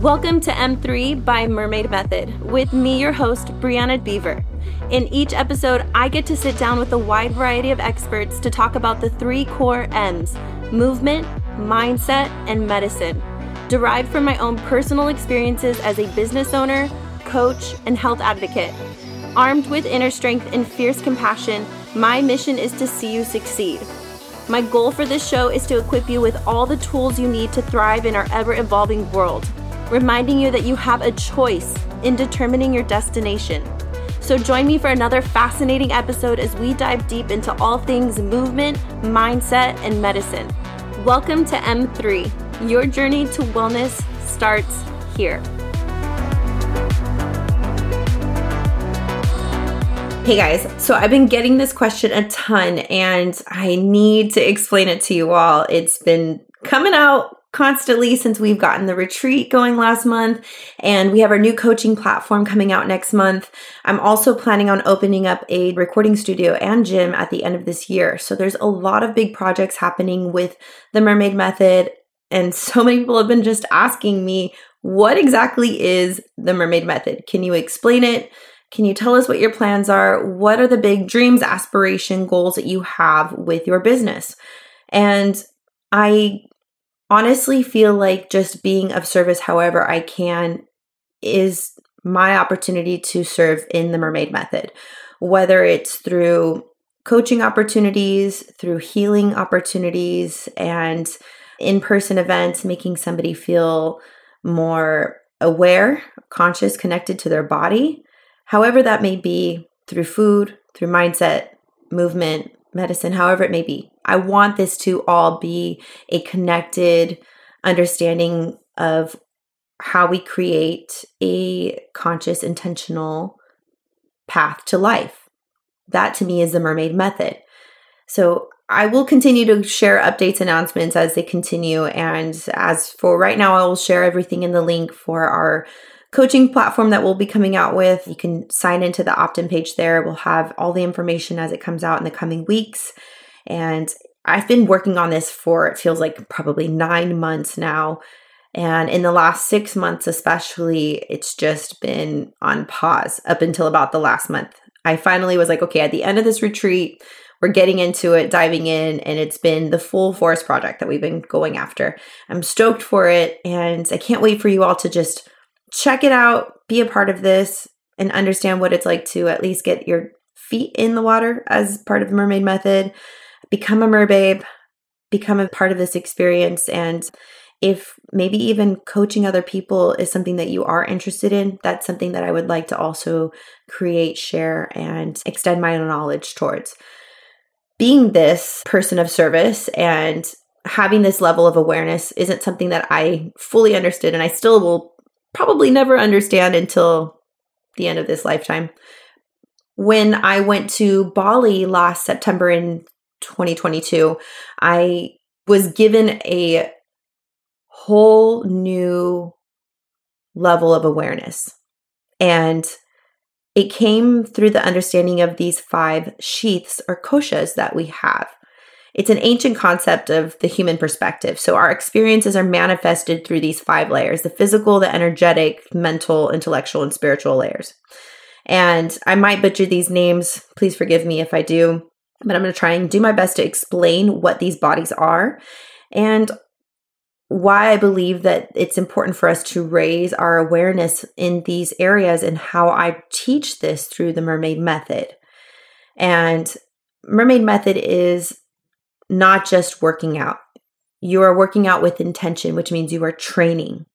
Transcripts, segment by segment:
Welcome to M3 by Mermaid Method with me, your host, Breanna Beaver. In each episode, I get to sit down with a wide variety of experts to talk about the three core M's movement, mindset, and medicine, derived from my own personal experiences as a business owner, coach, and health advocate. Armed with inner strength and fierce compassion, my mission is to see you succeed. My goal for this show is to equip you with all the tools you need to thrive in our ever evolving world reminding you that you have a choice in determining your destination. So join me for another fascinating episode as we dive deep into all things movement, mindset, and medicine. Welcome to M3. Your journey to wellness starts here. Hey guys, so I've been getting this question a ton and I need to explain it to you all. It's been coming out constantly since we've gotten the retreat going last month and we have our new coaching platform coming out next month. I'm also planning on opening up a recording studio and gym at the end of this year. So there's a lot of big projects happening with the Mermaid Method and so many people have been just asking me what exactly is the Mermaid Method? Can you explain it? Can you tell us what your plans are? What are the big dreams, aspiration, goals that you have with your business? And I honestly feel like just being of service however I can is my opportunity to serve in the mermaid method, whether it's through coaching opportunities, through healing opportunities, and in person events, making somebody feel more aware, conscious, connected to their body, however that may be through food, through mindset, movement, medicine, however it may be. I want this to all be a connected understanding of how we create a conscious, intentional path to life. That to me is the mermaid method. So I will continue to share updates, announcements as they continue. And as for right now, I will share everything in the link for our coaching platform that we'll be coming out with. You can sign into the opt in page there. We'll have all the information as it comes out in the coming weeks. And I've been working on this for it feels like probably nine months now. And in the last six months, especially, it's just been on pause up until about the last month. I finally was like, okay, at the end of this retreat, we're getting into it, diving in, and it's been the full force project that we've been going after. I'm stoked for it, and I can't wait for you all to just check it out, be a part of this, and understand what it's like to at least get your feet in the water as part of the mermaid method become a merbabe, become a part of this experience. And if maybe even coaching other people is something that you are interested in, that's something that I would like to also create, share, and extend my knowledge towards. Being this person of service and having this level of awareness isn't something that I fully understood, and I still will probably never understand until the end of this lifetime. When I went to Bali last September in 2022, I was given a whole new level of awareness. And it came through the understanding of these five sheaths or koshas that we have. It's an ancient concept of the human perspective. So our experiences are manifested through these five layers the physical, the energetic, mental, intellectual, and spiritual layers. And I might butcher these names. Please forgive me if I do but I'm going to try and do my best to explain what these bodies are and why I believe that it's important for us to raise our awareness in these areas and how I teach this through the mermaid method. And mermaid method is not just working out. You are working out with intention, which means you are training.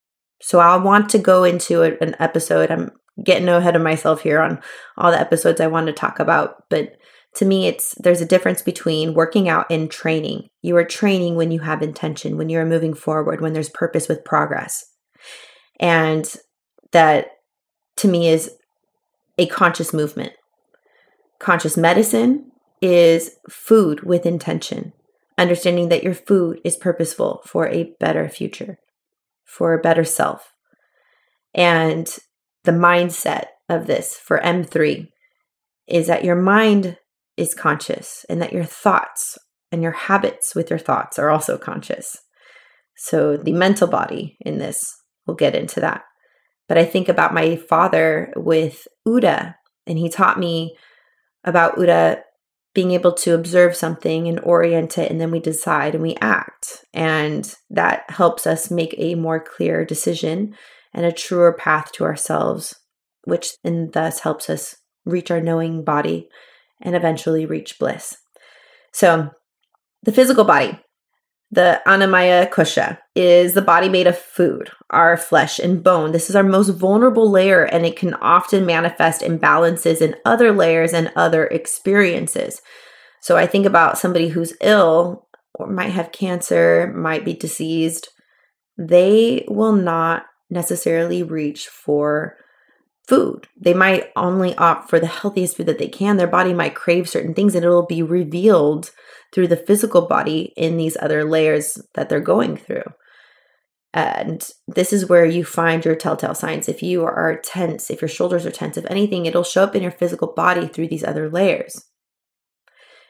So I want to go into a, an episode. I'm getting ahead of myself here on all the episodes I want to talk about, but to me it's there's a difference between working out and training. You are training when you have intention when you're moving forward when there's purpose with progress. And that to me is a conscious movement. Conscious medicine is food with intention. Understanding that your food is purposeful for a better future for a better self. And the mindset of this for M3 is that your mind is conscious and that your thoughts and your habits with your thoughts are also conscious. So the mental body in this We'll get into that. But I think about my father with OODA, and he taught me about OODA being able to observe something and orient it, and then we decide and we act. And that helps us make a more clear decision and a truer path to ourselves, which and thus helps us reach our knowing body and eventually reach bliss. So, the physical body, the annamaya kosha, is the body made of food, our flesh and bone. This is our most vulnerable layer, and it can often manifest imbalances in other layers and other experiences. So, I think about somebody who's ill or might have cancer, might be diseased. They will not necessarily reach for food. They might only opt for the healthiest food that they can. Their body might crave certain things and it'll be revealed through the physical body in these other layers that they're going through. And this is where you find your telltale signs. If you are tense, if your shoulders are tense, if anything, it'll show up in your physical body through these other layers.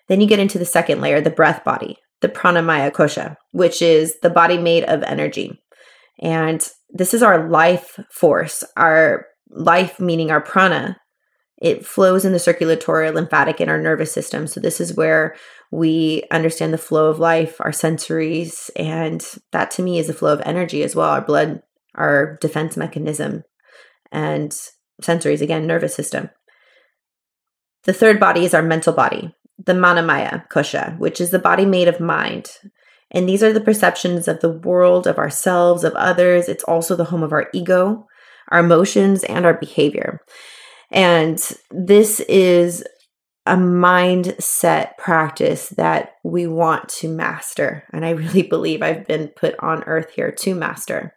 Then you get into the second layer, the breath body, the pranamaya kosha, which is the body made of energy. And this is our life force, our life meaning our prana it flows in the circulatory lymphatic in our nervous system. So this is where we understand the flow of life our sensories and that to me is the flow of energy as well our blood our defense mechanism and sensories again nervous system. The third body is our mental body the manamaya kosha which is the body made of mind. And these are the perceptions of the world of ourselves of others. It's also the home of our ego our emotions, and our behavior. And this is a mindset practice that we want to master. And I really believe I've been put on earth here to master.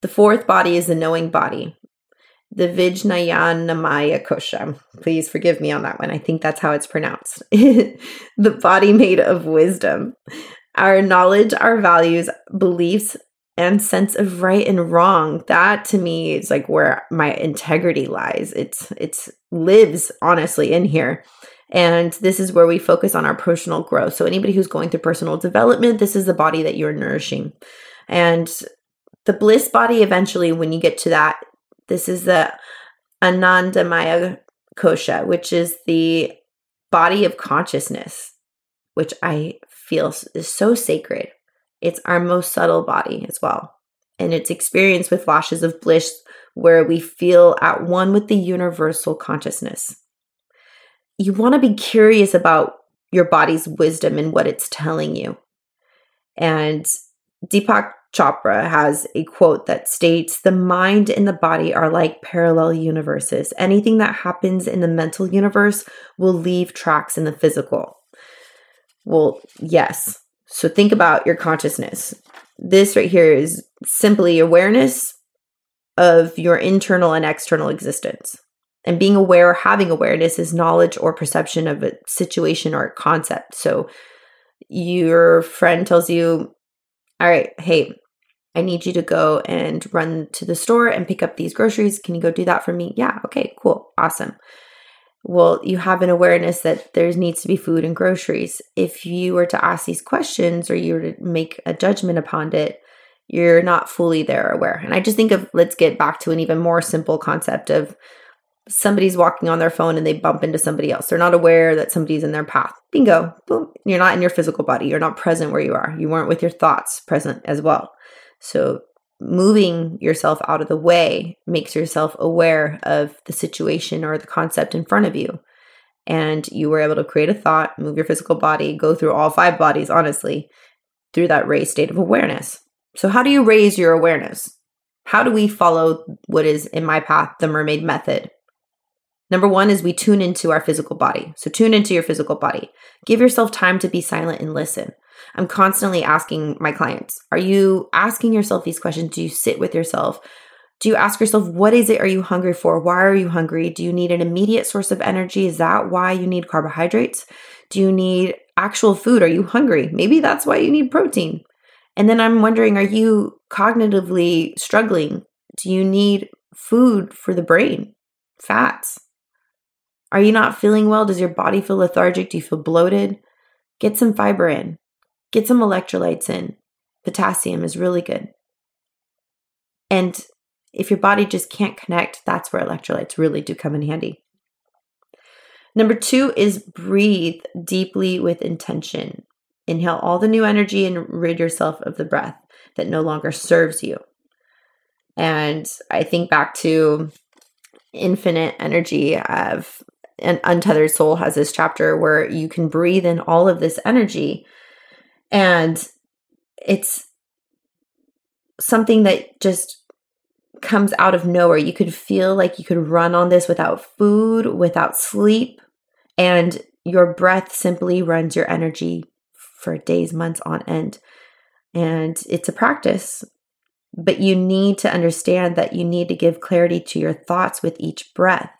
The fourth body is the knowing body, the Vijnayanamaya Kosha. Please forgive me on that one. I think that's how it's pronounced. the body made of wisdom. Our knowledge, our values, beliefs, and sense of right and wrong that to me is like where my integrity lies. It's it's lives honestly in here. And this is where we focus on our personal growth. So anybody who's going through personal development this is the body that you're nourishing. And the bliss body eventually when you get to that this is the anandamaya kosha which is the body of consciousness which i feel is so sacred it's our most subtle body as well. And it's experienced with flashes of bliss where we feel at one with the universal consciousness. You want to be curious about your body's wisdom and what it's telling you. And Deepak Chopra has a quote that states The mind and the body are like parallel universes. Anything that happens in the mental universe will leave tracks in the physical. Well, yes, so think about your consciousness. This right here is simply awareness of your internal and external existence. And being aware, or having awareness is knowledge or perception of a situation or a concept. So your friend tells you, All right, hey, I need you to go and run to the store and pick up these groceries. Can you go do that for me? Yeah, okay, cool, awesome well, you have an awareness that there needs to be food and groceries. If you were to ask these questions or you were to make a judgment upon it, you're not fully there aware. And I just think of let's get back to an even more simple concept of somebody's walking on their phone and they bump into somebody else. They're not aware that somebody's in their path. Bingo. Boom. You're not in your physical body. You're not present where you are. You weren't with your thoughts present as well. So moving yourself out of the way makes yourself aware of the situation or the concept in front of you. And you were able to create a thought, move your physical body, go through all five bodies, honestly, through that raised state of awareness. So, how do you raise your awareness? How do we follow what is in my path, the mermaid method? Number one is we tune into our physical body. So, tune into your physical body. Give yourself time to be silent and listen. I'm constantly asking my clients, are you asking yourself these questions? Do you sit with yourself? Do you ask yourself, what is it are you hungry for? Why are you hungry? Do you need an immediate source of energy? Is that why you need carbohydrates? Do you need actual food? Are you hungry? Maybe that's why you need protein. And then I'm wondering, are you cognitively struggling? Do you need food for the brain? Fats. Are you not feeling well? Does your body feel lethargic? Do you feel bloated? Get some fiber in. Get some electrolytes in. Potassium is really good. And if your body just can't connect, that's where electrolytes really do come in handy. Number two is breathe deeply with intention. Inhale all the new energy and rid yourself of the breath that no longer serves you. And I think back to infinite energy of an untethered soul has this chapter where you can breathe in all of this energy and it's something that just comes out of nowhere. You could feel like you could run on this without food, without sleep, and your breath simply runs your energy for days, months on end. And it's a practice, but you need to understand that you need to give clarity to your thoughts with each breath.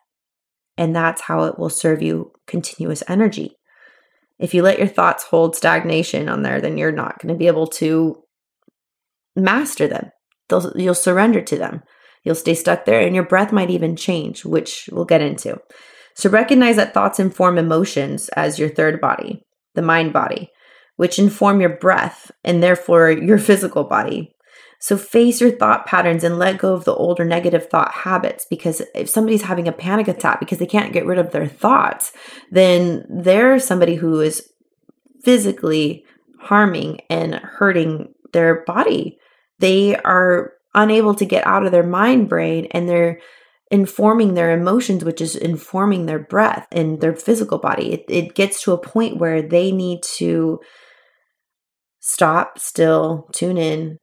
And that's how it will serve you continuous energy. If you let your thoughts hold stagnation on there, then you're not going to be able to master them. They'll, you'll surrender to them. You'll stay stuck there, and your breath might even change, which we'll get into. So recognize that thoughts inform emotions as your third body, the mind body, which inform your breath and therefore your physical body. So face your thought patterns and let go of the older negative thought habits because if somebody's having a panic attack because they can't get rid of their thoughts, then they're somebody who is physically harming and hurting their body. They are unable to get out of their mind brain and they're informing their emotions, which is informing their breath and their physical body. It, it gets to a point where they need to stop, still, tune in,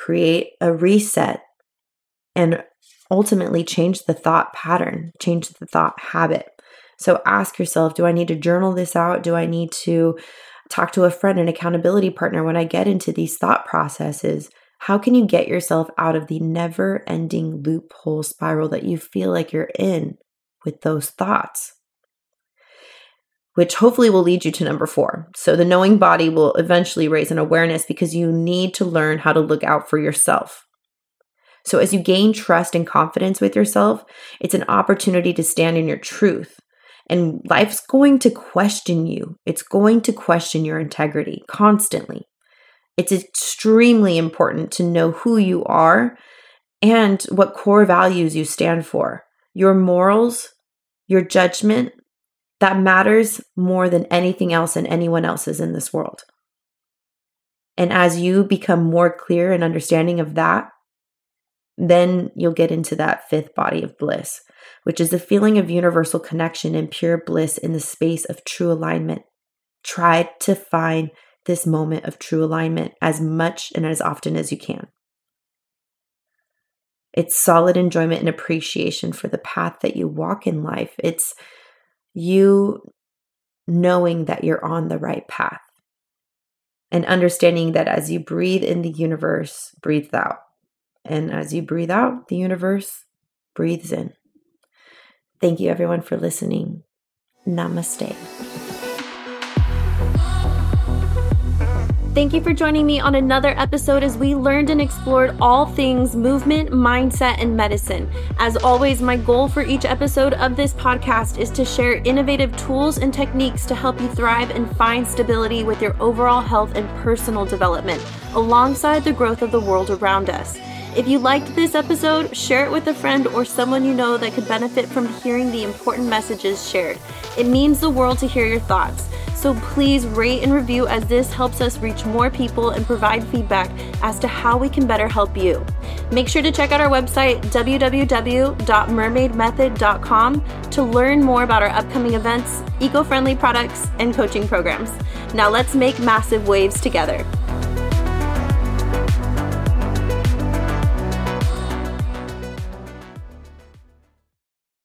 create a reset, and ultimately change the thought pattern, change the thought habit. So ask yourself do I need to journal this out? Do I need to talk to a friend, an accountability partner when I get into these thought processes? How can you get yourself out of the never ending loophole spiral that you feel like you're in with those thoughts? Which hopefully will lead you to number four. So, the knowing body will eventually raise an awareness because you need to learn how to look out for yourself. So, as you gain trust and confidence with yourself, it's an opportunity to stand in your truth. And life's going to question you, it's going to question your integrity constantly. It's extremely important to know who you are and what core values you stand for. Your morals, your judgment, that matters more than anything else and anyone else's in this world. And as you become more clear and understanding of that, then you'll get into that fifth body of bliss, which is the feeling of universal connection and pure bliss in the space of true alignment. Try to find this moment of true alignment as much and as often as you can. It's solid enjoyment and appreciation for the path that you walk in life. It's you knowing that you're on the right path and understanding that as you breathe in the universe, breathes out. And as you breathe out, the universe breathes in. Thank you, everyone, for listening. Namaste. Thank you for joining me on another episode as we learned and explored all things movement, mindset, and medicine. As always, my goal for each episode of this podcast is to share innovative tools and techniques to help you thrive and find stability with your overall health and personal development, alongside the growth of the world around us. If you liked this episode, share it with a friend or someone you know that could benefit from hearing the important messages shared. It means the world to hear your thoughts. So please rate and review as this helps us reach more people and provide feedback as to how we can better help you. Make sure to check out our website, www.mermaidmethod.com, to learn more about our upcoming events, eco friendly products, and coaching programs. Now let's make massive waves together.